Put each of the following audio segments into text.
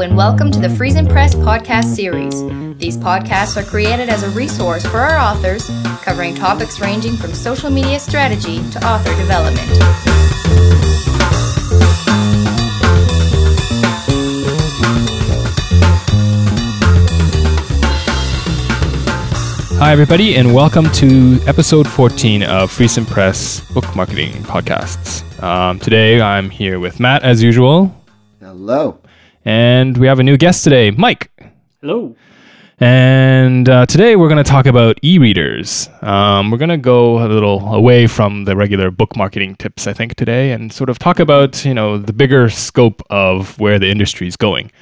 Hello, and welcome to the Friesen Press podcast series. These podcasts are created as a resource for our authors, covering topics ranging from social media strategy to author development. Hi, everybody, and welcome to episode 14 of Friesen Press Book Marketing Podcasts. Um, today, I'm here with Matt, as usual, Hello. And we have a new guest today, Mike. Hello. And uh, today, we're going to talk about e readers. Um, we're going to go a little away from the regular book marketing tips, I think, today, and sort of talk about you know the bigger scope of where the industry is going.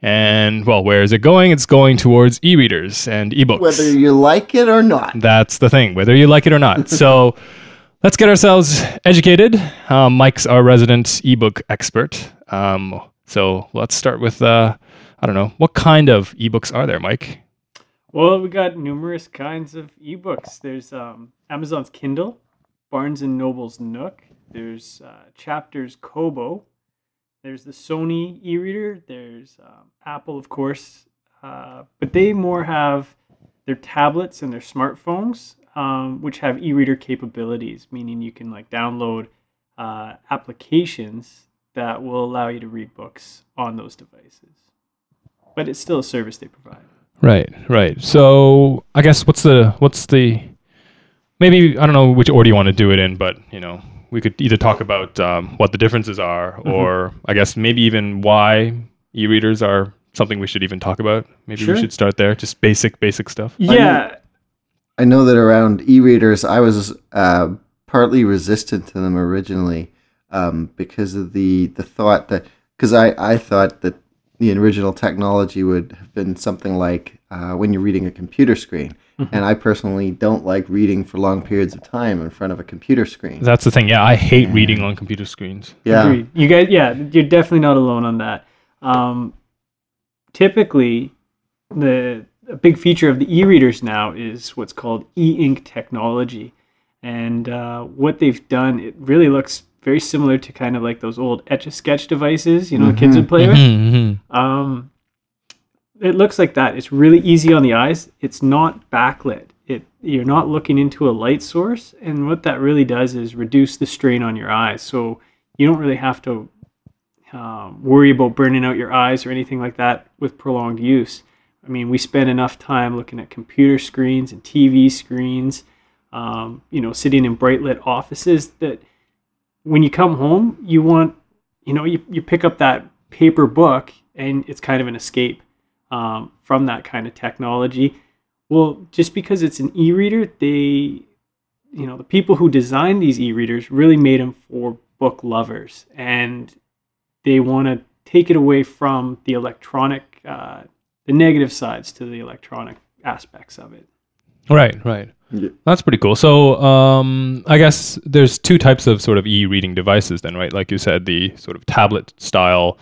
And well, where is it going? It's going towards e readers and ebooks. Whether you like it or not. That's the thing, whether you like it or not. So let's get ourselves educated. Um, Mike's our resident ebook expert. Um, so let's start with, uh, I don't know, what kind of ebooks are there, Mike? Well, we got numerous kinds of ebooks. There's um, Amazon's Kindle, Barnes and Noble's Nook. There's uh, Chapters Kobo. There's the Sony e-reader. There's um, Apple, of course, uh, but they more have their tablets and their smartphones, um, which have e-reader capabilities, meaning you can like download uh, applications that will allow you to read books on those devices. But it's still a service they provide. Right, right. So I guess what's the what's the maybe I don't know which order you want to do it in, but you know we could either talk about um, what the differences are, or I guess maybe even why e-readers are something we should even talk about. Maybe Sure. we should start there, just basic, basic stuff. Yeah, I know that around e-readers, I was uh, partly resistant to them originally um, because of the the thought that because I I thought that the original technology would have been something like uh, when you're reading a computer screen, and I personally don't like reading for long periods of time in front of a computer screen. That's the thing. Yeah, I hate reading on computer screens. Yeah, Agreed. You guys, yeah, you're definitely not alone on that. Um, typically, the a big feature of the e-readers now is what's called e-ink technology, and uh, what they've done, it really looks very similar to kind of like those old etch a sketch devices, you know, kids would play with. Mm-hmm. Um, it looks like that. It's really easy on the eyes. It's not backlit. It you're not looking into a light source, and what that really does is reduce the strain on your eyes. So you don't really have to um, worry about burning out your eyes or anything like that with prolonged use. I mean, we spend enough time looking at computer screens and TV screens, um, you know, sitting in bright lit offices that when you come home, you want, you know, you, you pick up that paper book and it's kind of an escape um, from that kind of technology. Well, just because it's an e-reader, they, you know, the people who designed these e-readers really made them for book lovers, and they want to take it away from the electronic, uh, the negative sides to the electronic aspects of it. Right, right. Yeah. That's pretty cool. So, um, I guess there's two types of sort of e-reading devices, then, right? Like you said, the sort of tablet style,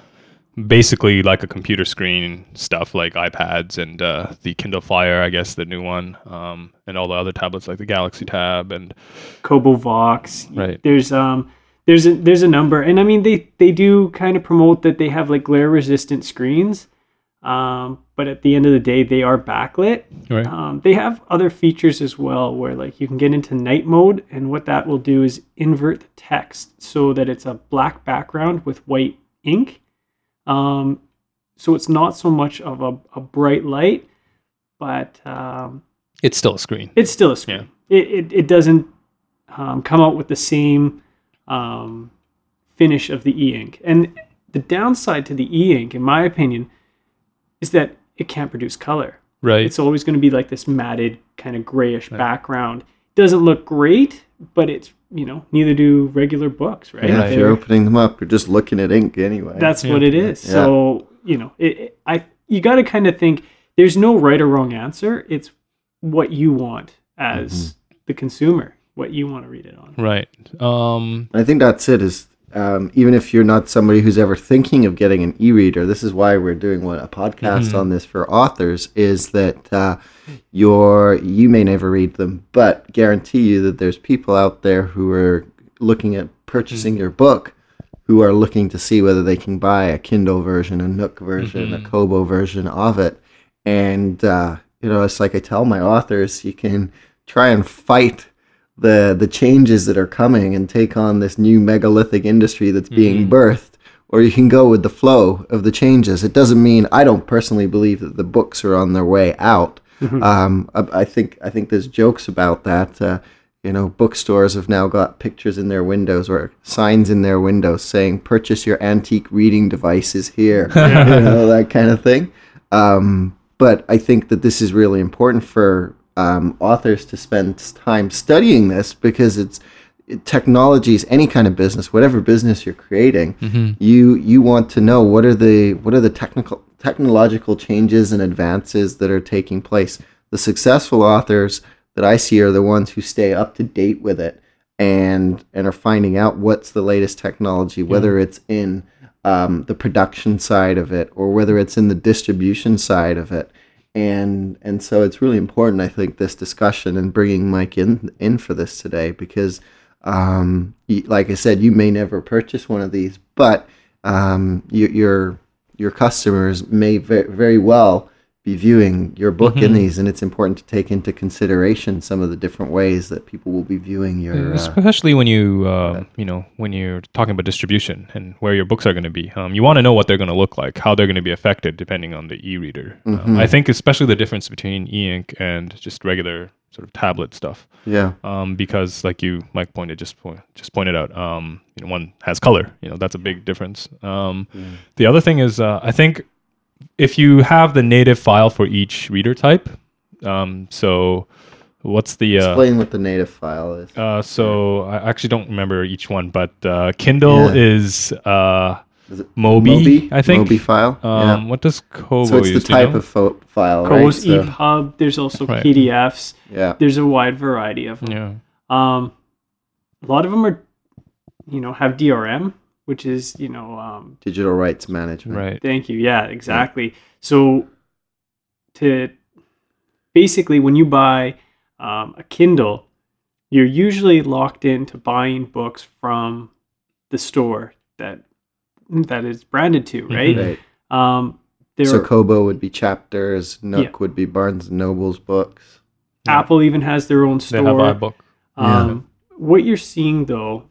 basically like a computer screen stuff, like iPads and uh, the Kindle Fire, I guess the new one, um, and all the other tablets like the Galaxy Tab and Kobo Vox. Right. There's um there's a there's a number, and I mean they they do kind of promote that they have like glare resistant screens, um, but at the end of the day they are backlit. right. Um, they have other features as well, where like you can get into night mode, and what that will do is invert the text so that it's a black background with white ink. Um, so it's not so much of a, a bright light, but um, It's still a screen. it's still a screen. It, it, it doesn't um, come out with the same um, finish of the e-ink. And the downside to the e-ink, in my opinion, is that it can't produce color. Right. It's always going to be like this matted kind of grayish background. Doesn't look great, but it's you know neither do regular books, right? Yeah, if you're opening them up, you're just looking at ink anyway. that's Yeah. what it is. Yeah. So you know, it, it- I you got to kind of think. There's no right or wrong answer. It's what you want as Mm-hmm. the consumer, what you want to read it on. right. Um, I think that's it. Is um, even if you're not somebody who's ever thinking of getting an e-reader, this is why we're doing what a podcast on this for authors. Is that uh, your you may never read them, but guarantee you that there's people out there who are looking at purchasing your book who are looking to see whether they can buy a Kindle version, a Nook version, a Mhm. Kobo version of it. And uh, you know, it's like I tell my authors, you can try and fight the the changes that are coming and take on this new megalithic industry that's being Mhm. birthed, or you can go with the flow of the changes. It doesn't mean I don't personally believe that the books are on their way out. Um, I, I think I think there's jokes about that. Uh, you know, bookstores have now got pictures in their windows or signs in their windows saying "Purchase your antique reading devices here," you know, that kind of thing. Um, but I think that this is really important for um, authors to spend time studying this because it's it, technology is any kind of business, whatever business you're creating. Mm-hmm. You you want to know what are the what are the technical technological changes and advances that are taking place. The successful authors that I see are the ones who stay up to date with it and and are finding out what's the latest technology, whether it's in um, the production side of it or whether it's in the distribution side of it. And and so it's really important, I think, this discussion and bringing Mike in in for this today because, um, like I said, you may never purchase one of these, but um, your your customers may ve- very well be viewing your book in Mhm. these, and it's important to take into consideration some of the different ways that people will be viewing your. Uh, Especially when you, uh, you know, when you're talking about distribution and where your books are going to be, um, you want to know what they're going to look like, how they're going to be affected, depending on the e-reader. Um, Mhm. I think especially the difference between e-ink and just regular sort of tablet stuff, yeah, um, because like you, Mike pointed just point, just pointed out, um, you know, one has color. You know, that's a big difference. Um, The other thing is, uh, I think if you have the native file for each reader type, um, so what's the uh, explain what the native file is. uh, so I actually don't remember each one, but uh, Kindle Yeah. is uh, Is it Mobi, I think. Mobi file. Um, What does Kobo yeah. So it's use? the do you type know? of fo- file, Kobo's right? So, EPUB. There's also Right. PDFs. yeah. There's a wide variety of them. yeah. Um, a lot of them are, you know, have DRM, which is you know, um, Digital rights management. Right. thank you. Yeah, exactly. So, to basically, when you buy um, a Kindle, you're usually locked into buying books from the store that that is branded to, right? Mhm. Right. Um, there So are- Kobo would be chapters. Nook Yeah. would be Barnes and Noble's books. Apple even has their own store. They have store. iBook. Yeah. Um, what you're seeing though,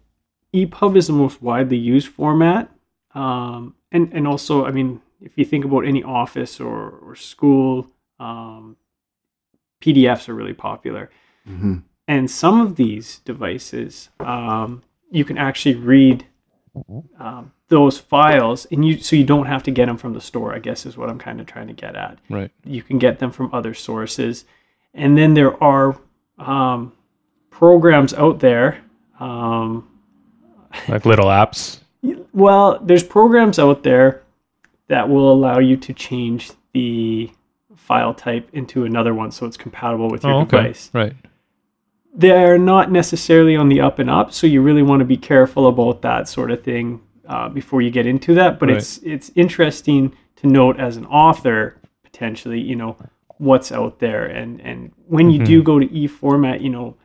EPUB is the most widely used format, um, and and also, I mean, if you think about any office or or school, um, PDFs are really popular, hmm and some of these devices, um, you can actually read um, those files, and you so you don't have to get them from the store. I guess is what I'm kind of trying to get at Right. you can get them from other sources and then there are um, programs out there um, Like little apps. well there's programs out there that will allow you to change the file type into another one so it's compatible with your Oh, okay. device Right. they're not necessarily on the up and up so you really want to be careful about that sort of thing uh, before you get into that but Right. it's it's interesting to note as an author potentially you know what's out there and and when you Mm-hmm. do go to e format you know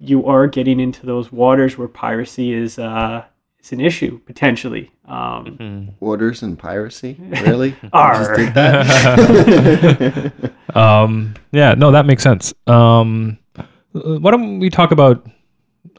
you are getting into those waters where piracy is uh is an issue potentially um Mm. Orders and piracy. Really? You Arr. just did that? Um, yeah, no, that makes sense. Um, uh, why don't we talk about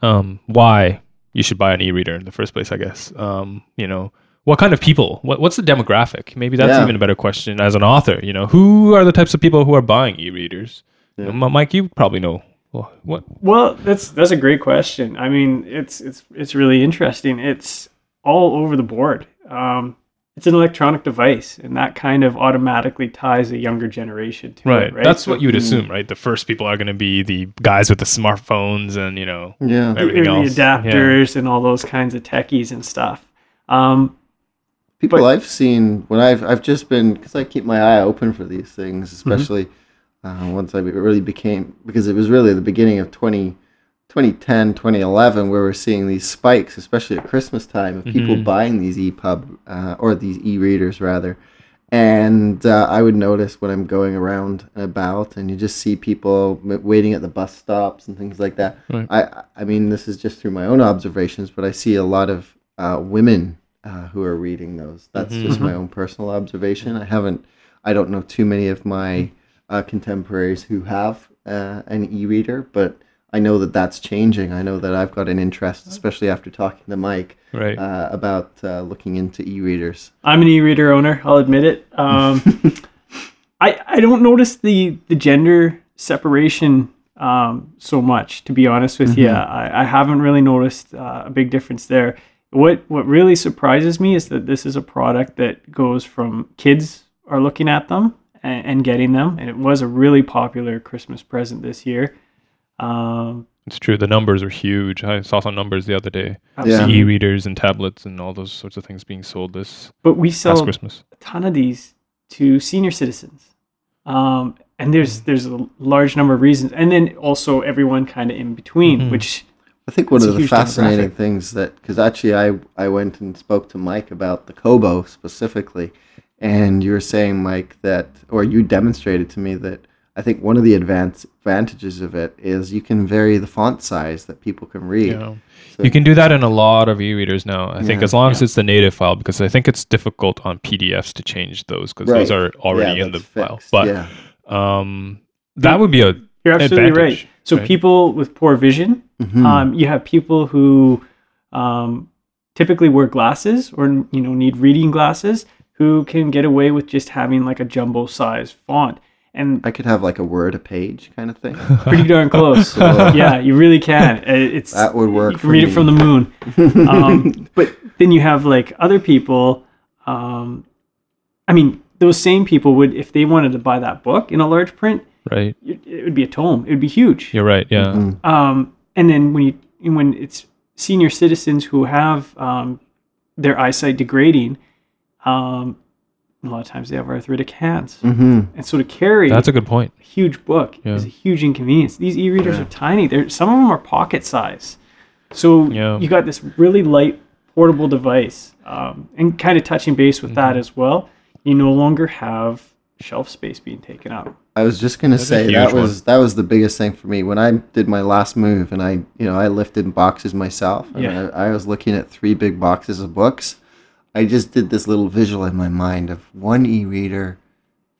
um, why you should buy an e-reader in the first place? I guess. Um, you know, what kind of people? What, what's the demographic? Maybe that's Yeah. even a better question as an author. You know, who are the types of people who are buying e-readers? You know, Mike, you probably know. Well, what? Well, that's that's a great question. I mean, it's it's it's really interesting. It's all over the board. Um, it's an electronic device, and that kind of automatically ties a younger generation to Right. it. Right. That's So what you would assume, right? The first people are going to be the guys with the smartphones and you know yeah. the everything early else. Yeah. adapters and all those kinds of techies and stuff. Um, People But- I've seen when I've I've just been because I keep my eye open for these things, especially uh, once I really became because it was really the beginning of 20, 2010, 2011 where we're seeing these spikes, especially at Christmas time, of people Mhm. buying these EPUB uh, or these e-readers rather. And uh, I would notice when I'm going around and about, and you just see people waiting at the bus stops and things like that. Right. I I mean, this is just through my own observations, but I see a lot of uh, women uh, who are reading those. That's just my own personal observation. I haven't, I don't know too many of my uh, contemporaries who have uh, an e-reader, but I know that that's changing. I know that I've got an interest, especially after talking to Mike, Right. uh, about uh, looking into e-readers. I'm an e-reader owner. I'll admit it. Um, I I don't notice the the gender separation um, so much. To be honest with you, I, I haven't really noticed uh, a big difference there. What what really surprises me is that this is a product that goes from kids are looking at them and, and getting them, and it was a really popular Christmas present this year. Um, It's true. The numbers are huge. I saw some numbers the other day. Yeah. E-readers and tablets and all those sorts of things being sold this But we past sell Christmas. a ton of these to senior citizens. Um, and there's there's a large number of reasons, and then also everyone kind of in between, Mhm. which I think one of the fascinating things that because actually I I went and spoke to Mike about the Kobo specifically, and you were saying Mike that or you demonstrated to me that I think one of the advance advantages of it is you can vary the font size that people can read. Yeah. So- You can do that in a lot of e-readers now. I think as long as it's the native file, because I think it's difficult on PDFs to change those because those are already Yeah, in the that's file. But yeah. um, that would be a you're absolutely advantage, right. So right? people with poor vision, Mhm. um, you have people who um, typically wear glasses or you know need reading glasses who can get away with just having like a jumbo size font. And I could have like a word a page kind of thing. pretty darn close. So- yeah, you really can. It's That would work You can for read me. it from the moon. um, but then you have like other people. Um, I mean, those same people would, if they wanted to buy that book in a large print, right. it, it would be a tome. It would be huge. You're right. Yeah. Mhm. Um, and then when you when it's senior citizens who have um, their eyesight degrading, um, a lot of times they have arthritic hands, Mhm. and so to carry That's a good point. a huge book Yeah. is a huge inconvenience. These e-readers Yeah. are tiny. They're some of them are pocket size. So Yeah. you got this really light portable device, um, and kind of touching base with Mm-hmm. that as well. You no longer have shelf space being taken up. I was just gonna That's say huge that one. was that was the biggest thing for me when I did my last move and I you know I lifted boxes myself and Yeah. I, I was looking at three big boxes of books. I just did this little visual in my mind of one e-reader,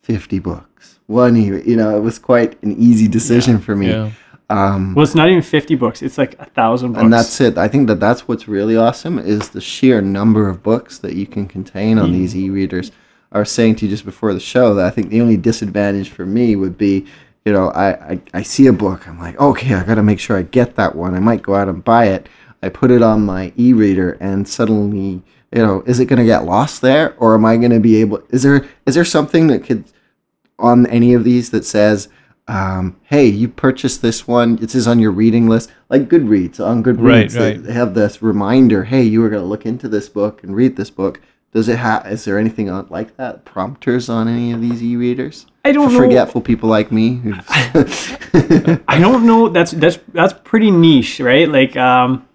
fifty books. One e you know it was quite an easy decision for me. Yeah. Um, Well, it's not even fifty books; it's like a thousand books. and that's it. I think that that's what's really awesome is the sheer number of books that you can contain on these e-readers. I was saying to you just before the show that I think the only disadvantage for me would be, you know, I, I, I see a book, I'm like, okay, I got to make sure I get that one. I might go out and buy it. I put it on my e-reader, and suddenly, you know, is it going to get lost there, or am I going to be able? Is there is there something that could on any of these that says, um, "Hey, you purchased this one. It is on your reading list." Like Goodreads on Goodreads, Right, they, right. they have this reminder. Hey, you were going to look into this book and read this book. Does it have? Is there anything on like that? Prompters on any of these e-readers? I don't For know. forgetful people like me. I don't know. That's that's that's pretty niche, right? Like, um,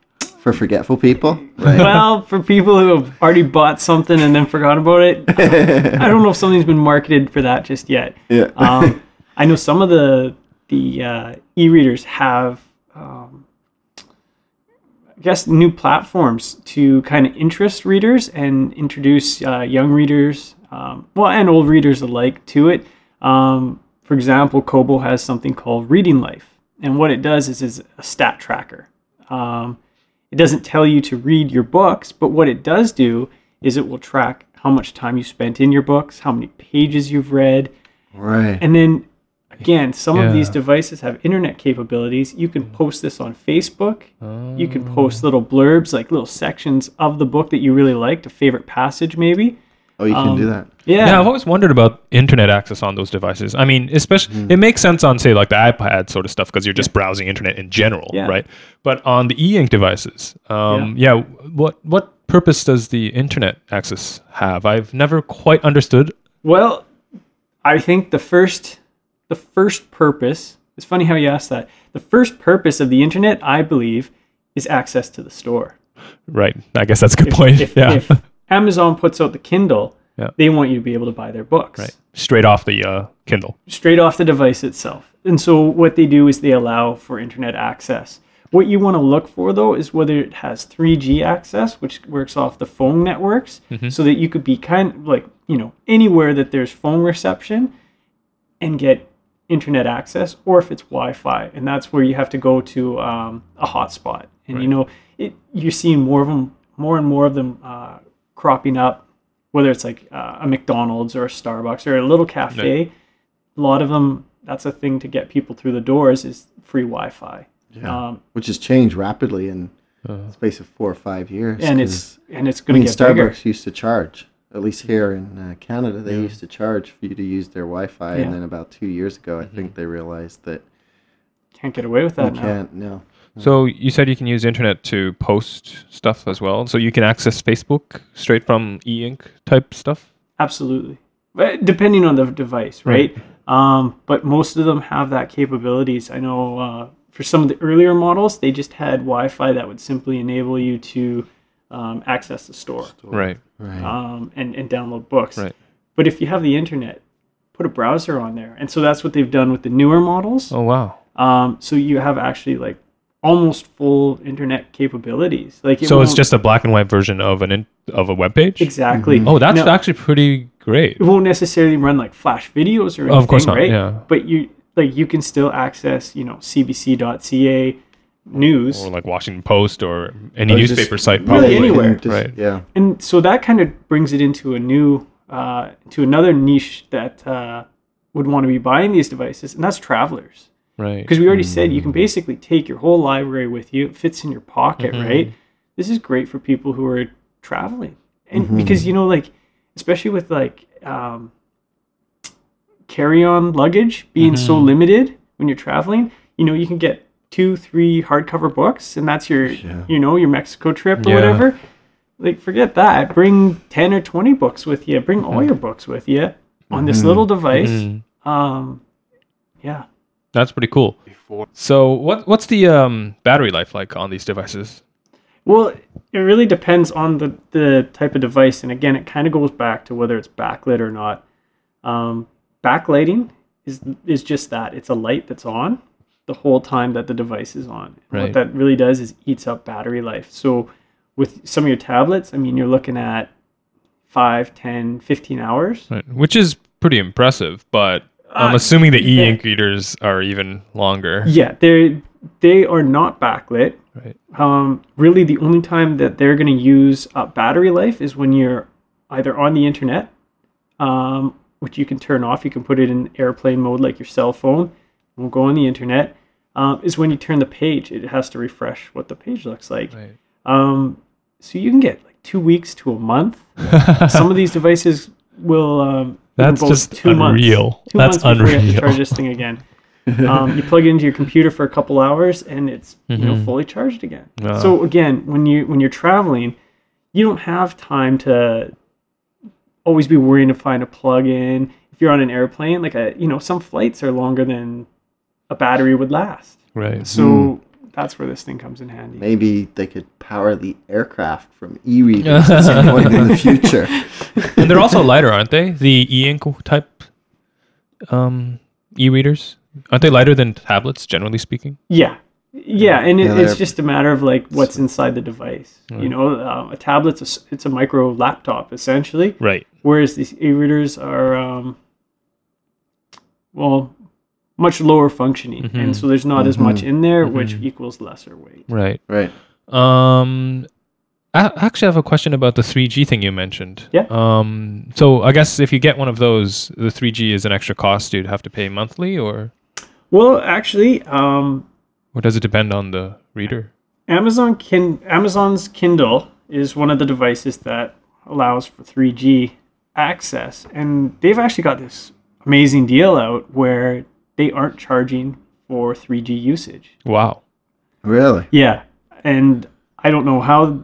for forgetful people, right? well, for people who have already bought something and then forgot about it, I don't know if something's been marketed for that just yet. yeah. Um, I know some of the the uh, e-readers have, um, I guess, new platforms to kind of interest readers and introduce uh, young readers, um, well, and old readers alike to it. Um, for example, Kobo has something called Reading Life, and what it does is is a stat tracker. Um, it doesn't tell you to read your books, but what it does do is it will track how much time you spent in your books, how many pages you've read, right. and then again, some of these devices have internet capabilities. You can post this on Facebook. You can Oh. post little blurbs, like little sections of the book that you really liked, a favorite passage maybe. Oh, you can um, do that. Yeah. Yeah, I've always wondered about internet access on those devices. I mean, especially Mm-hmm. it makes sense on say like the iPad sort of stuff because you're just browsing internet in general, Yeah. right? But on the e-ink devices, um, yeah. what what purpose does the internet access have? I've never quite understood. Well, I think the first the first purpose, it's funny how you asked that. The first purpose of the internet, I believe, is access to the store. Right, I guess that's a good point. If, yeah, if Amazon puts out the Kindle, Yeah. they want you to be able to buy their books. right, straight off the uh, Kindle. straight off the device itself. And so what they do is they allow for internet access. What you want to look for though is whether it has 3G access, which works off the phone networks, so that you could be kind of like you know anywhere that there's phone reception and get internet access, or if it's Wi-Fi, and that's where you have to go to um, a hotspot. And you know, it, you're seeing more of them, more and more of them uh, cropping up, whether it's like uh, a McDonald's or a Starbucks or a little cafe. A lot of them, that's a thing to get people through the doors is free Wi-Fi. Yeah. Um, Which has changed rapidly in the space of four or five years. and 'cause, it's and it's going mean, to get bigger. Starbucks used to charge. At least here in uh, Canada, they used to charge for you to use their Wi-Fi, Yeah. and then about two years ago, I think they realized that Can't get away with you that now. can't. No. So you said you can use internet to post stuff as well. So you can access Facebook straight from e-ink type stuff. Absolutely, but depending on the device, right? Um, but most of them have that capabilities. I know uh, for some of the earlier models, they just had Wi-Fi that would simply enable you to um, access the store Right. Right. um, and and download books. Right. But if you have the internet, put a browser on there, and so that's what they've done with the newer models. Oh wow. Um, so you have actually like almost full internet capabilities. Like it So it's just a black and white version of an in, of a web page. exactly. Oh, that's Now- actually pretty great. it won't necessarily run like flash videos or anything, Oh, of course not, right? yeah. But you like you can still access, you know, CBC.ca news, Or like Washington Post or any Or newspaper site. Really Probably. you can anywhere. just- Right. Yeah. and so that kind of brings it into a new, uh, to another niche that uh, would want to be buying these devices, and that's travelers. Right. Because we already said you can basically take your whole library with you; it fits in your pocket, Mm-hmm. right? This is great for people who are traveling, and Mm-hmm. because you know, like especially with like um, carry-on luggage being so Mm-hmm. limited when you're traveling, you know, you can get two, three hardcover books, and that's your, you know, your Mexico trip or Yeah. whatever. Like, forget that. Bring ten or twenty books with you. Bring Mm-hmm. all your books with you on this little device. Um, yeah. That's pretty cool. So what what's the um, battery life like on these devices? Well, it really depends on the, the type of device. And again, it kind of goes back to whether it's backlit or not. Um, backlighting is, is just that it's a light that's on the whole time that the device is on. Right. What that really does is eats up battery life. So with some of your tablets, I mean, you're looking at 5, 10, 15 hours. Right. Which is pretty impressive, but I'm Uh, assuming the e-ink readers are even longer. Yeah, they they are not backlit. Right. Um, really, the only time that they're going to use uh, battery life is when you're either on the internet, um, which you can turn off. You can put it in airplane mode, like your cell phone. It won't go on the internet. Um, is when you turn the page, it has to refresh what the page looks like. Right. Um, so you can get like two weeks to a month. Some of these devices will. Um, That's just two unreal. Months, two That's months before you have to charge this thing again. um, you plug it into your computer for a couple hours, and it's you know Mhm. fully charged again. Wow. So again, when you when you're traveling, you don't have time to always be worrying to find a plug in. If you're on an airplane, like a you know some flights are longer than a battery would last. Right. So that's where this thing comes in handy. Maybe they could power the aircraft from e-readers at some point in the future. and they're also lighter, aren't they? The e-ink type um, e-readers aren't they lighter than tablets, generally speaking? Yeah. Yeah, and it, Yeah, it's just a matter of like what's inside the device. You know, uh, a tablet's a, s- it's a micro laptop essentially, Right. whereas these e-readers are, um, well, much lower functioning, Mm-hmm. and so there's not as much in there, which equals lesser weight. Right. Right. Um, I actually have a question about the 3G thing you mentioned. Yeah. Um, so I guess if you get one of those, the 3G is an extra cost you'd have to pay monthly, or Well, actually, um, or does it depend on the reader? Amazon Kin- Amazon's Kindle is one of the devices that allows for 3G access, and they've actually got this amazing deal out where they aren't charging for 3G usage. Wow. Really? Yeah, and I don't know how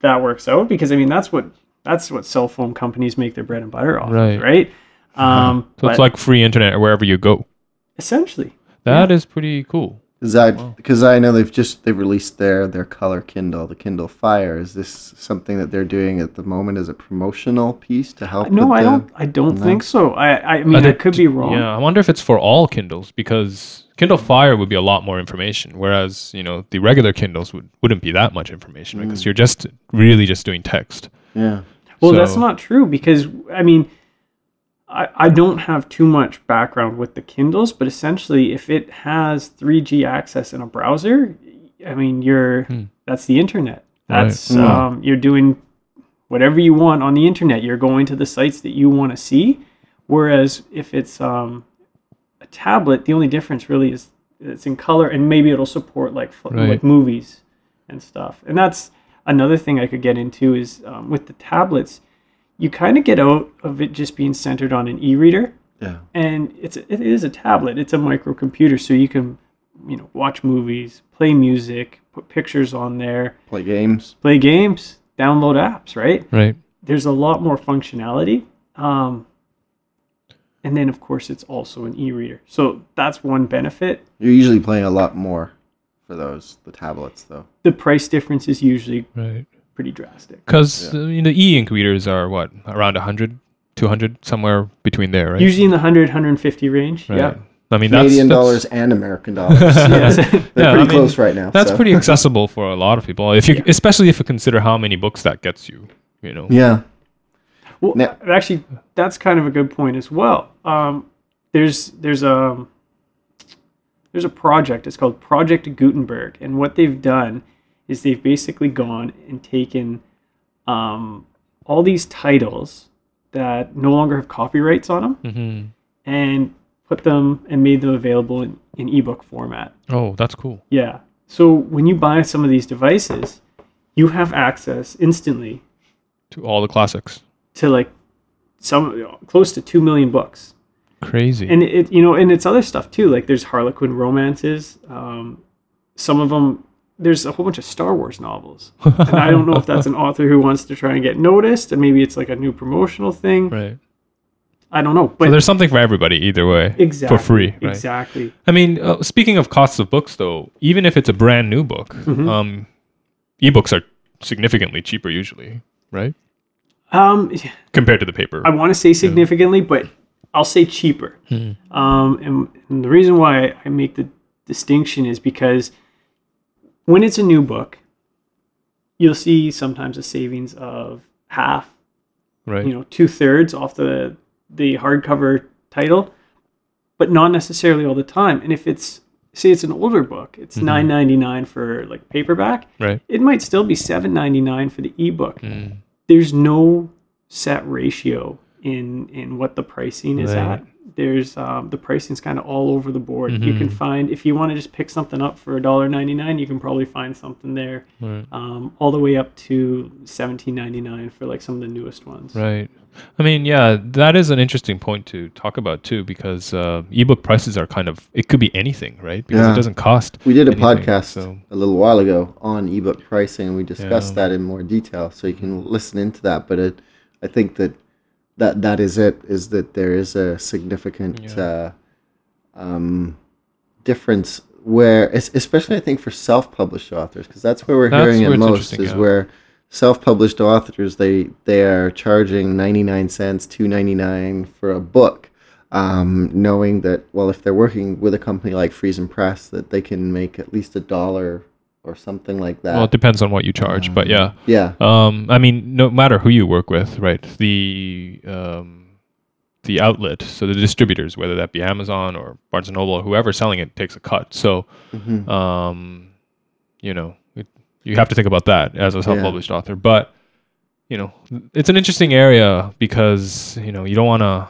that works out because I mean that's what that's what cell phone companies make their bread and butter off, of, Right. right? Um, So it's like free internet wherever you go. essentially, That is pretty cool. Is that because I know they've just they've released their their color Kindle, the Kindle Fire. Is this something that they're doing at the moment as a promotional piece to help? no, with I the- don't. I don't no? think so. I I mean Are I they- could be wrong. Yeah, I wonder if it's for all Kindles because Kindle Fire would be a lot more information, whereas you know the regular Kindles would wouldn't be that much information Mm. because you're just really just doing text. Yeah. Well, that's not true because I mean, I, I don't have too much background with the Kindles, but essentially, if it has 3G access in a browser, I mean, you're Hmm. that's the internet. Right. That's Hmm. um, you're doing whatever you want on the internet. You're going to the sites that you want to see. Whereas if it's um, a tablet, the only difference really is it's in color, and maybe it'll support like Right. like movies and stuff. And that's another thing I could get into is um, with the tablets, you kind of get out of it just being centered on an e-reader, Yeah. and it's it is a tablet. It's a microcomputer, so you can you know watch movies, play music, put pictures on there, Play games. play games, download apps. Right? Right. There's a lot more functionality. Um, and then of course it's also an e-reader, so that's one benefit. You're usually playing a lot more for those the tablets though. The price difference is usually Right. Pretty drastic. Because uh, you know, e-ink readers are what around 100, 200, somewhere between there, right? Usually in the 100, 150 range. Right. Yeah. I mean, Canadian that's, dollars that's, and American dollars. Yes. They're Yeah, I pretty mean, close right now. That's so. pretty accessible for a lot of people. If you, Yeah. especially if you consider how many books that gets you, you know. Yeah. Well, Now- actually, that's kind of a good point as well. Um, there's there's a there's a project. It's called Project Gutenberg, and what they've done is they've basically gone and taken um, all these titles that no longer have copyrights on them hmm and put them and made them available in, in ebook format. Oh, that's cool. Yeah. So when you buy some of these devices, you have access instantly To all the classics. to like some close to two million books, Crazy. and it you know and it's other stuff too. Like there's Harlequin romances. Um, some of them there's a whole bunch of Star Wars novels, and I don't know if that's an author who wants to try and get noticed, and maybe it's like a new promotional thing. right. I don't know, So there's something for everybody either way. exactly For free, right? Exactly. I mean, uh, speaking of costs of books, though, even if it's a brand new book, Mhm. um, ebooks are significantly cheaper usually, right? Um, Compared to the paper. I want to say significantly, but I'll say cheaper. Hmm. Um, and, and the reason why I make the distinction is because when it's a new book, you'll see sometimes a savings of half, right. you know, two thirds off the the hardcover title, but not necessarily all the time. And if it's say it's an older book, it's Mhm. nine ninety nine for like paperback. right. It might still be seven ninety nine for the ebook Mm. there's no set ratio in in what the pricing is Right. at. There's um, the pricing's kind of all over the board. You can Mhm. find if you want to just pick something up for $1.99, you can probably find something there, Right. um, all the way up to seventeen ninety nine for like some of the newest ones. Right. I mean, yeah, that is an interesting point to talk about too, because uh, ebook prices are kind of it could be anything, right? Because Yeah. it doesn't cost. We did a anything, podcast so- a little while ago on ebook pricing, and we discussed Yeah. that in more detail. So you can listen into that. But it, I think that that that is it. Is that there is a significant Yeah. uh, um, difference where, especially I think for self-published authors, because that's where we're That's hearing where it most. Is yeah. where self-published authors they they are charging 99 cents 2.99 for a book um, knowing that well if they're working with a company like Friesen Press that they can make at least a dollar or something like that Well, it depends on what you charge, but yeah. yeah Um, I mean, no matter who you work with, right? The um, the outlet, so the distributors, whether that be Amazon or Barnes and Noble, or whoever selling it takes a cut. So, Mhm. um, you know, it, you have to think about that as a self-published author. But you know, it's an interesting area because you know you don't want to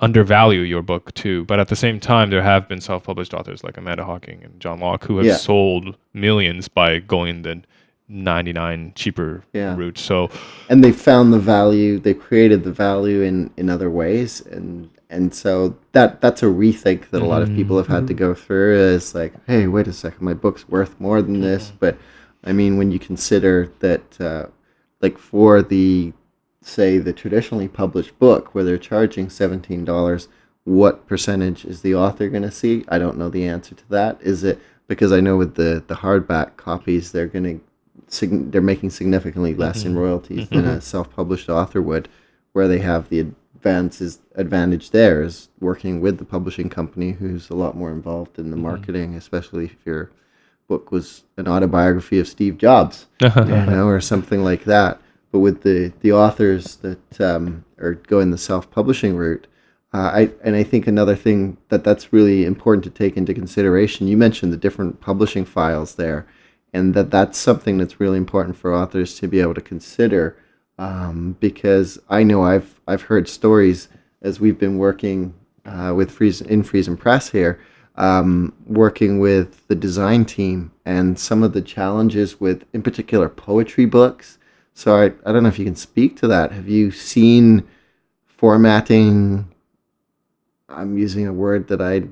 undervalue your book too. But at the same time, there have been self-published authors like Amanda Hocking and John Locke who have Yeah. sold millions by going the 99 cheaper Yeah. route. So and they found the value they created the value in in other ways and and so that that's a rethink that a lot of people have had to go through is like hey wait a second my book's worth more than this but i mean when you consider that uh, like for the say the traditionally published book where they're charging $17 what percentage is the author going to see? I don't know the answer to that. Is it because i know with the the hardback copies they're going to they're making significantly less in mm-hmm. royalties than mm-hmm. a self-published author would where they have the Vance's advantage there is working with the publishing company who's a lot more involved in the mm-hmm. marketing, especially if your book was an autobiography of Steve Jobs, you know, or something like that. But with the the authors that um, are going the self publishing route, uh, I and I think another thing that that's really important to take into consideration. You mentioned the different publishing files there, and that that's something that's really important for authors to be able to consider, um, because I know I've I've heard stories as we've been working uh, with Freeze in Friesen Press here, um, working with the design team and some of the challenges with, in particular, poetry books. So I, I don't know if you can speak to that. Have you seen formatting? I'm using a word that I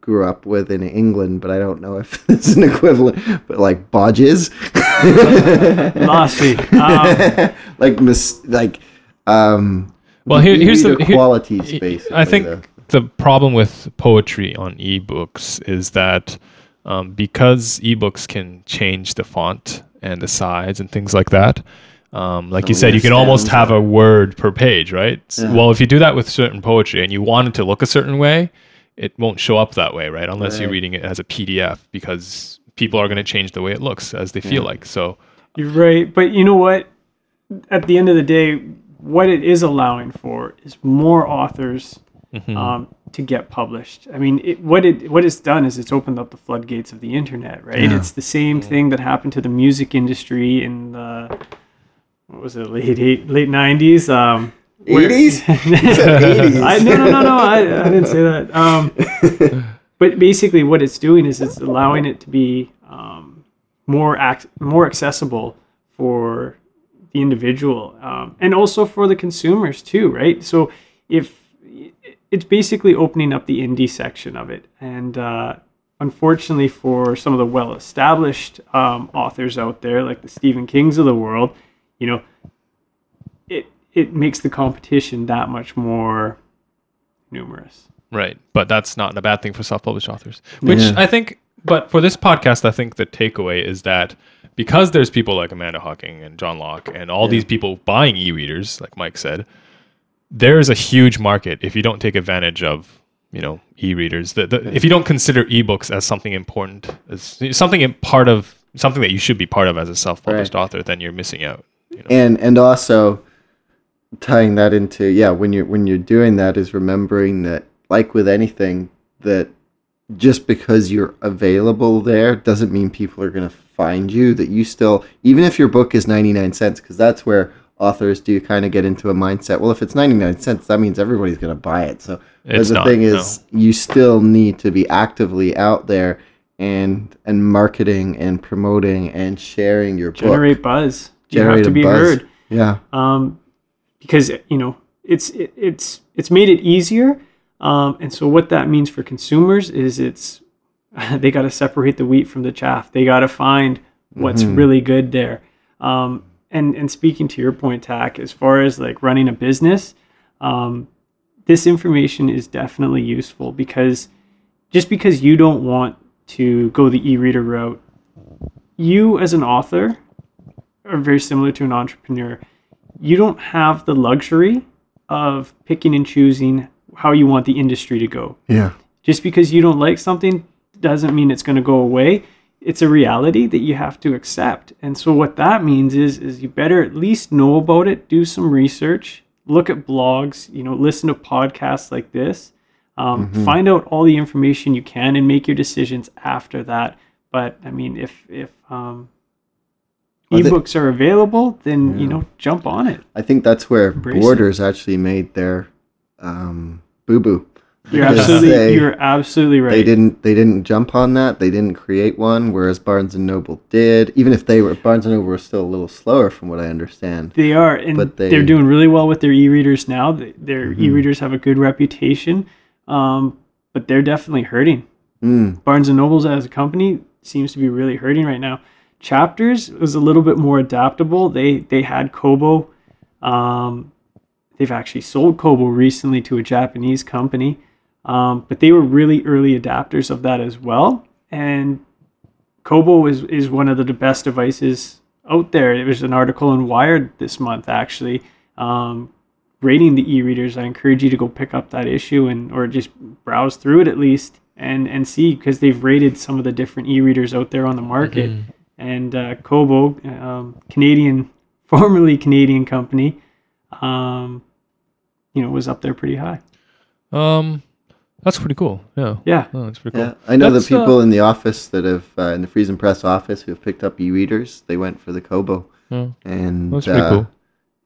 grew up with in England, but I don't know if it's an equivalent. But like bodges, Lossy. Um, like mis- like um. Well, here- here's the- here- qualities. Basically, I think though. the problem with poetry on ebooks is that um, because ebooks can change the font and the size and things like that. Um, like you said, you can almost have a word per page, right? Yeah. Well, if you do that with certain poetry and you want it to look a certain way, it won't show up that way, right? Unless you're reading it as a PDF because people are going to change the way it looks as they feel like. So, You're right, but you know what? At the end of the day, what it is allowing for is more authors Mm-hmm. um, to get published. I mean, it, what it what it's done is it's opened up the floodgates of the internet, right? Yeah. It's the same thing that happened to the music industry in the what was it late eight, late nineties. Um, 80s? You said 80s. I no no no no I, I didn't say that. Um, but basically, what it's doing is it's allowing it to be um, more act more accessible for the individual um, and also for the consumers too, right? So if it's basically opening up the indie section of it, and uh, unfortunately for some of the well-established um, authors out there, like the Stephen Kings of the world, you know, it it makes the competition that much more numerous. Right. But that's not a bad thing for self published authors. Which Yeah. I think, but for this podcast, I think the takeaway is that because there's people like Amanda Hocking and John Locke and all these people buying e readers, like Mike said, there's a huge market if you don't take advantage of. You know, e-readers. The, the, if you don't consider ebooks as something important, as something in part of something that you should be part of as a self-published author, then you're missing out. You know? and and also tying that into yeah when you're when you're doing that is remembering that like with anything that just because you're available there doesn't mean people are going to find you that you still even if your book is 99 cents because that's where authors do kind of get into a mindset well if it's 99 cents that means everybody's going to buy it so It's the not, thing is you still need to be actively out there and and marketing and promoting and sharing your book Generate buzz. You have to be buzz. heard. yeah um, because you know it's it, it's it's made it easier. Um, and so what that means for consumers is it's they got to separate the wheat from the chaff. They got to find what's Mm-hmm. really good there. Um, and and speaking to your point, Tack, as far as like running a business, um, this information is definitely useful because just because you don't want to go the e-reader route, you as an author are very similar to an entrepreneur. You don't have the luxury of picking and choosing how you want the industry to go. yeah Just because you don't like something doesn't mean it's going to go away. It's a reality that you have to accept. And so what that means is is you better at least know about it, do some research, look at blogs, you know, listen to podcasts like this. Um, Find out all the information you can and make your decisions after that. But I mean, if if um, ebooks are available, then you know, jump on it. I think that's where Embrace it. Borders actually made their um, boo boo. You're absolutely they- you're absolutely right. They didn't they didn't jump on that. They didn't create one, whereas Barnes and Noble did. Even if they were Barnes and Noble were still a little slower, from what I understand. They are, and But they, are doing really well with their e-readers now. Their Mhm. e-readers have a good reputation, um, but they're definitely hurting. Mm, Barnes and Nobles as a company seems to be really hurting right now. Chapters was a little bit more adaptable. They they had Kobo. Um, they've actually sold Kobo recently to a Japanese company, um, but they were really early adapters of that as well. And Kobo is is one of the best devices out there. It was an article in Wired this month actually. Um, grading the e-readers, I encourage you to go pick up that issue and or just browse through it at least and and see because they've rated some of the different e-readers out there on the market. Mm-hmm. And uh, Kobo, um, Canadian, formerly Canadian company, um, you know, was up there pretty high. Um, that's pretty cool. Yeah. Yeah. Oh, that's pretty cool. Yeah, I know That's, the people uh, in the office that have uh, in the Friesen Press office who have picked up e-readers. They went for the Kobo, Oh, and that's pretty uh, cool.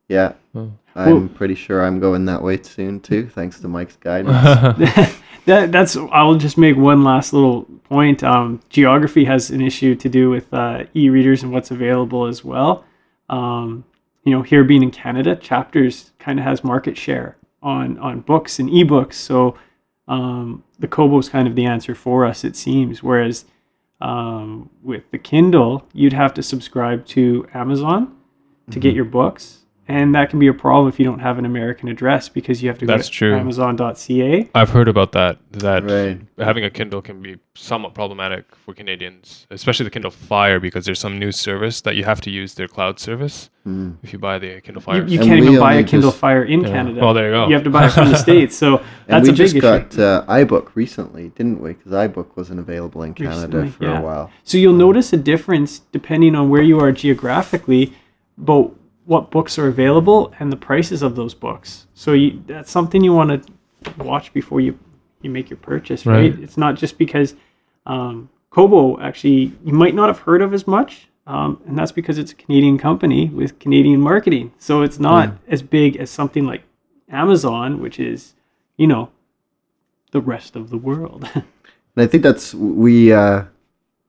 Yeah, Oh. I'm pretty sure I'm going that way soon too, thanks to Mike's guidance. that that's I'll just make one last little point. Um, geography has an issue to do with uh, e-readers and what's available as well. Um, you know, here being in Canada, Chapters kind of has market share on on books and ebooks, so um, the Kobo is kind of the answer for us, it seems. Whereas um, with the Kindle, you'd have to subscribe to Amazon to get your books. And that can be a problem if you don't have an American address because you have to go That's to true. Amazon.ca. I've heard about that. That Right. having a Kindle can be somewhat problematic for Canadians, especially the Kindle Fire, because there's some new service that you have to use their cloud service Mm. if you buy the Kindle Fire. you And can't even buy a Kindle just- Fire in Yeah. Canada. Well, there you go. You have to buy it from the states. So And that's we a big just issue. got uh, iBook recently, didn't we? Because iBook wasn't available in Canada Recently, for yeah. a while. So you'll notice a difference depending on where you are geographically, about what books are available and the prices of those books. So you, that's something you want to watch before you you make your purchase, right? Right. It's not just because um, Kobo actually you might not have heard of as much, um, and that's because it's a Canadian company with Canadian marketing. So it's not as big as something like Amazon, which is you know the rest of the world. And I think that's we uh,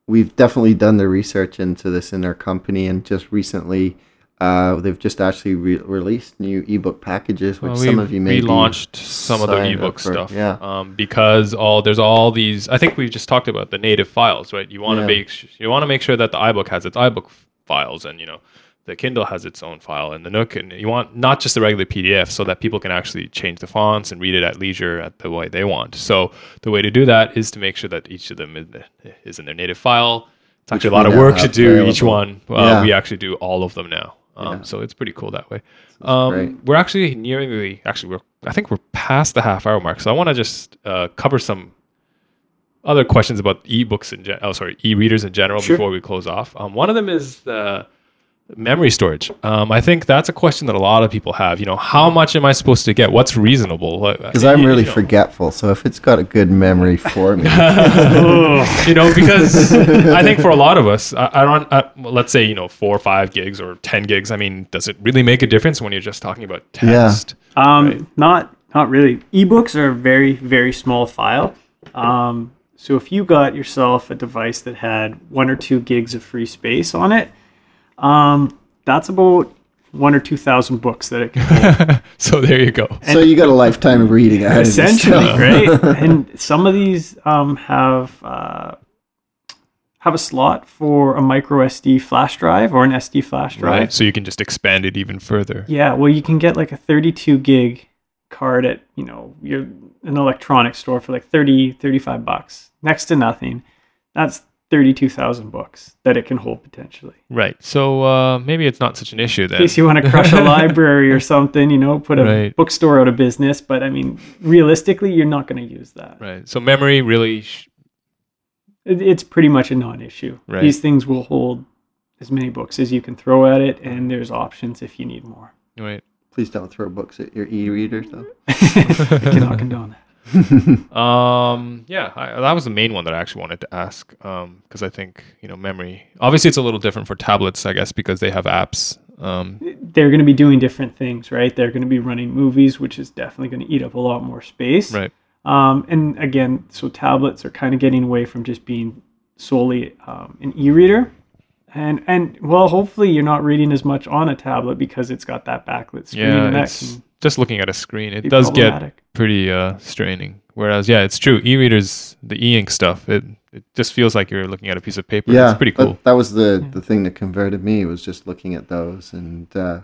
we've definitely done the research into this in our company, and just recently uh, they've just actually re- released new ebook packages, which Well, some of you may be relaunched some of the ebook for. stuff. Yeah. Um, because all there's all these. I think we just talked about the native files, right? You want to Yeah. make you want to make sure that the iBook has its iBook files, and you know the Kindle has its own file, and the Nook, and you want not just the regular PDF, so that people can actually change the fonts and read it at leisure at the way they want. So the way to do that is to make sure that each of them is, is in their native file. It's actually a lot of work to do each one. Uh, Yeah. We actually do all of them now. Um, Yeah. So it's pretty cool that way. Um, we're actually nearing the actually we're I think we're past the half hour mark. So I want to just uh, cover some other questions about ebooks in gen- oh sorry e-readers in general Sure. before we close off. Um, one of them is the memory storage. Um, I think that's a question that a lot of people have. You know, how much am I supposed to get? What's reasonable? Because I'm really you know, forgetful, so if it's got a good memory for me, you know, because I think for a lot of us, I, I don't. I, well, let's say you know four or five gigs or ten gigs. I mean, does it really make a difference when you're just talking about Yeah. text? Um, Right. not not really. Ebooks are a very very small file. Um, so if you got yourself a device that had one or two gigs of free space on it, um, that's about one or two thousand books that it can so there you go. so you got a lifetime of reading ahead of essentially, right? And some of these um, have uh, have a slot for a micro SD flash drive or an SD flash drive. Right. So you can just expand it even further. Yeah, well, you can get like a 32 gig card at, you know, your an electronics store for like 30, 35 bucks. Next to nothing. That's 32,000 books that it can hold potentially. Right. So uh, maybe it's not such an issue then. In case you want to crush a library or something, you know, put a Right. bookstore out of business. But I mean, realistically, you're not going to use that. Right. So memory really. Sh- it's pretty much a non issue. Right. These things will hold as many books as you can throw at it, and there's options if you need more. right. Please don't throw books at your e readers, though. I cannot condone that. Um. Yeah. I, that was the main one that I actually wanted to ask. Um. Because I think you know memory. Obviously, it's a little different for tablets, I guess, because they have apps. Um. they're going to be doing different things, right? They're going to be running movies, which is definitely going to eat up a lot more space. Right. Um, and again, so tablets are kind of getting away from just being solely um, an e-reader. And and well, hopefully you're not reading as much on a tablet because it's got that backlit screen. Yeah. that It's can just looking at a screen. It does get pretty uh straining. Whereas, yeah, it's true. E-readers, the e-ink stuff, it it just feels like you're looking at a piece of paper. Yeah, It's pretty that- cool. That, was the the thing that converted me was just looking at those, and uh,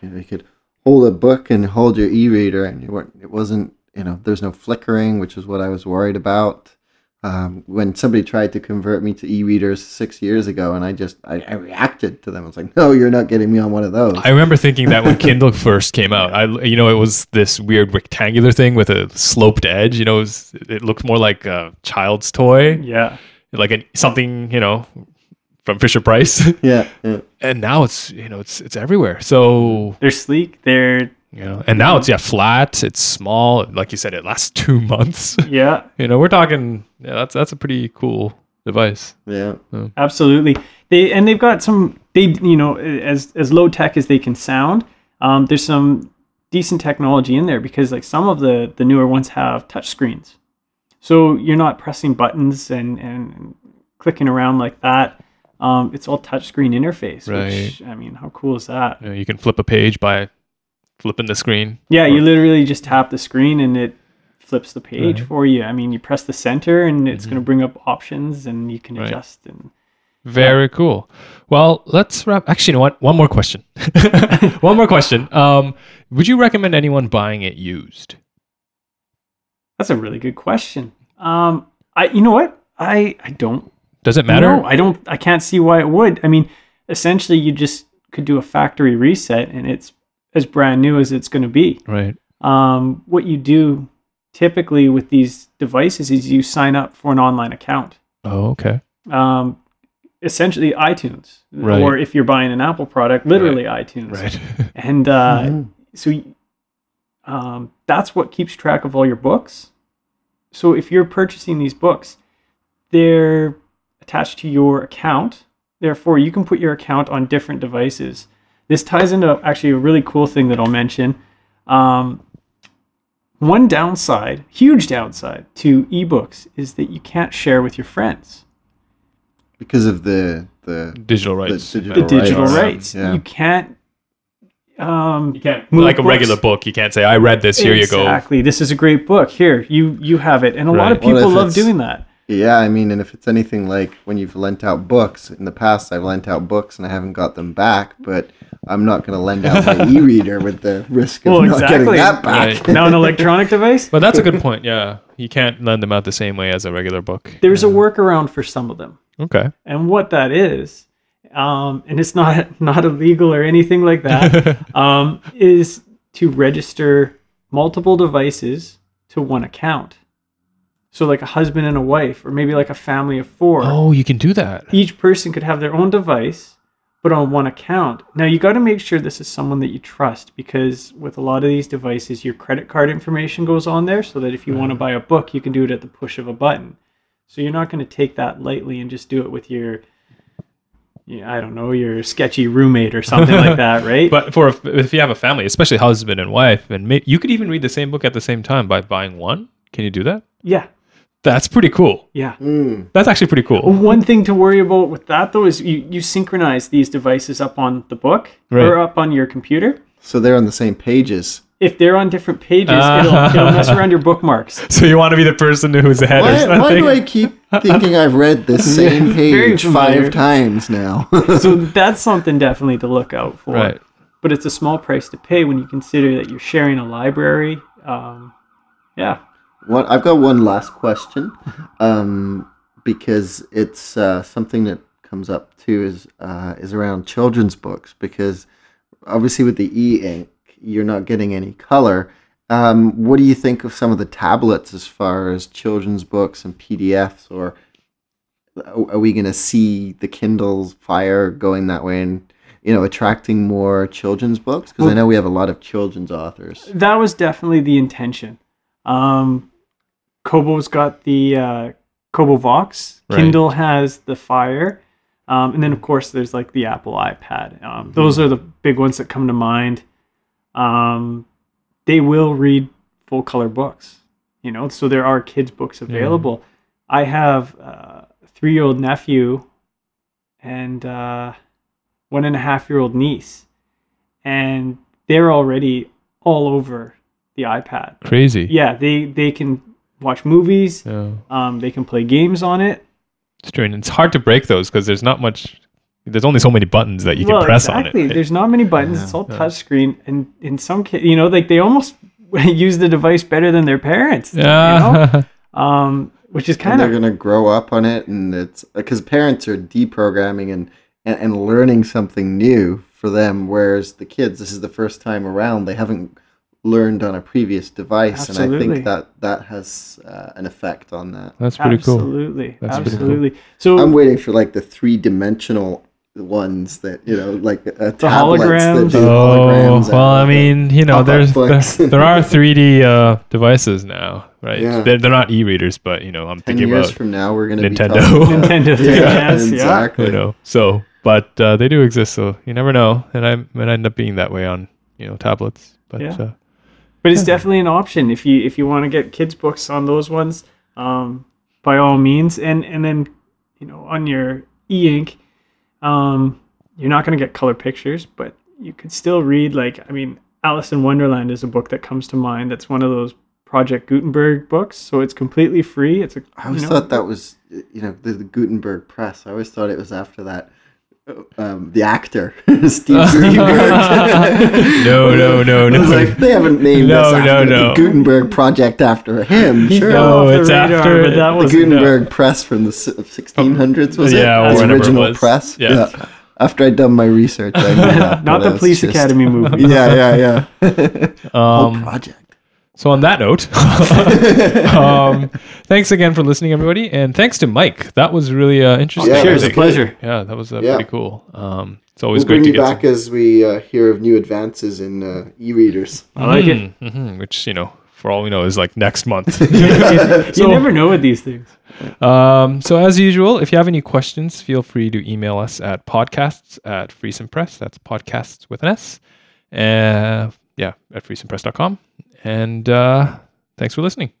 you, know, you could hold a book and hold your e-reader, and you weren't. It wasn't. You know, there's no flickering, which is what I was worried about. Um, when somebody tried to convert me to e-readers six years ago, and I just I, I reacted to them. I was like, "No, you're not getting me on one of those." I remember thinking that when Kindle first came out, I you know it was this weird rectangular thing with a sloped edge. You know, it, was, it looked more like a child's toy, Yeah. like a, something you know from Fisher Price. yeah, yeah. and now it's you know it's it's everywhere. So They're sleek. They're you know, and now it's yeah flat. It's small. Like you said, it lasts two months. yeah, you know, we're talking. Yeah, that's that's a pretty cool device. yeah. absolutely. They and they've got some. They you know as as low tech as they can sound. Um, there's some decent technology in there because like some of the the newer ones have touch screens, so you're not pressing buttons and and clicking around like that. Um, it's all touchscreen interface. Which I mean, how cool is that? You know, you can flip a page by flipping the screen. Yeah, you literally just tap the screen and it flips the page Right. for you. I mean, you press the center and it's Mm-hmm. going to bring up options and you can Right. adjust. And Very cool. Well, let's wrap. Actually, you know what? One more question. One more question. Um, would you recommend anyone buying it used? that's a really good question. Um, I, you know what? I, I don't Does it matter? know. I don't. I can't see why it would. I mean, essentially, you just could do a factory reset and it's as brand new as it's going to be. Right. Um, what you do typically with these devices is you sign up for an online account. Oh, okay. um, essentially iTunes, Right. or if you're buying an Apple product, literally iTunes. Right. And uh, Mhm. so um, that's what keeps track of all your books. So if you're purchasing these books, they're attached to your account. Therefore, you can put your account on different devices. This ties into actually a really cool thing that I'll mention. Um, one downside, huge downside to ebooks is that you can't share with your friends. Because of the the digital rights. the the digital digital rights, rights. yeah. You can't. Um, You can't Move like a books. regular book. You can't say, "I read this. Here you go." Exactly. This is a great book. Here, you you have it, and a lot of people if love doing that. Yeah, I mean, and if it's anything like when you've lent out books in the past, I've lent out books and I haven't got them back, but I'm not going to lend out my e-reader with the risk of Well, not getting that back. Right. Now, an electronic device, But that's a good point. Yeah, you can't lend them out the same way as a regular book. there's a workaround for some of them, Okay. and what that is, um, and it's not not illegal or anything like that, um, is to register multiple devices to one account. So, like a husband and a wife, or maybe like a family of four. oh, you can do that. each person could have their own device but on one account now you got to make sure this is someone that you trust because with a lot of these devices your credit card information goes on there so that if you want to mm. buy a book you can do it at the push of a button so you're not going to take that lightly and just do it with your yeah, I don't know, your sketchy roommate or something like that, right? But for if, if you have a family, especially husband and wife, and may, you could even read the same book at the same time by buying one. Can you do that? yeah, That's pretty cool. yeah. Mm. That's actually pretty cool. One thing to worry about with that though is you, you synchronize these devices up on the book Right. or up on your computer. So they're on the same pages. if they're on different pages, Ah. it'll, it'll mess around your bookmarks. So you want to be the person who's ahead or Why, something? why do I keep thinking I've read this same page five times now? So that's something definitely to look out for. Right. But it's a small price to pay when you consider that you're sharing a library. Um, yeah. One, I've got one last question, um, because it's uh, something that comes up too is uh, is around children's books because obviously with the e ink you're not getting any color. Um, what do you think of some of the tablets as far as children's books and PDFs, or are are we going to see the Kindle's Fire going that way and you know attracting more children's books? Because I know we have a lot of children's authors. That was definitely the intention. Um, Kobo's got the uh, Kobo Vox. Right. Kindle has the Fire. Um, and then, of course, there's like the Apple iPad. Um, those are the big ones that come to mind. Um, they will read full color books, you know, so there are kids' books available. I have a three year old nephew and uh, one and a half year old niece, and they're already all over the iPad. Crazy. Yeah, they they can watch movies. Yeah. Um, they can play games on it. It's strange. It's hard to break those because there's not much. There's only so many buttons that you can press exactly. on it. There's not many buttons. Yeah. It's all Yeah. touch screen, and in some kids, you know, like they almost use the device better than their parents. you know? Yeah. Um, which is and of they're gonna grow up on it, and it's because parents are deprogramming and, and and learning something new for them, whereas the kids, this is the first time around, they haven't learned on a previous device, and I think that that has uh, an effect on that. That's pretty cool. absolutely, That's pretty cool. absolutely. So I'm waiting for like the three dimensional ones that you know, like uh, tablets holograms? that do Oh, holograms. well, I mean, you know, there's there, there are 3D uh, devices now, right? Yeah. They're, they're not e-readers, but you know, I'm ten thinking years about from now, we're gonna Nintendo. be talking about- Nintendo 3DS, yeah. exactly. you know. So, but uh, they do exist, so you never know. And I might end up being that way on you know tablets. But Yeah. But it's definitely an option if you if you want to get kids books on those ones um, by all means and and then you know on your e-ink um, you're not going to get color pictures but you could still read like i mean alice in wonderland is a book that comes to mind that's one of those project gutenberg books so it's completely free it's a I always know, thought that was, you know, the, the Gutenberg press. I always thought it was after that. Um, the actor Steve Guttenberg. No, no, no, I was no. like, they haven't named No, this no, after no. the Gutenberg project after him. sure, No, the it's radar, after but that the was Gutenberg press from the 1600s was it? Yeah, or His whatever it original was. press. Yeah. After I'd done my research, I knew that. not the police just- academy movie Yeah, yeah, yeah. Whole um, project. So on that note, um, thanks again for listening, everybody, and thanks to Mike. That was really uh, interesting. Yeah, sure that it's a was pleasure Yeah, that was uh, Yeah. pretty cool. Um, it's always We'll great bring to you get back as we uh, hear of new advances in uh, e-readers. i like it hmm which you know, for all we know, is like next month. you never know with these things Um, so as usual, if you have any questions, feel free to email us at podcasts at Friesen Press. That's podcasts with an S. Uh, yeah, at friesenpress.com. And uh, thanks for listening.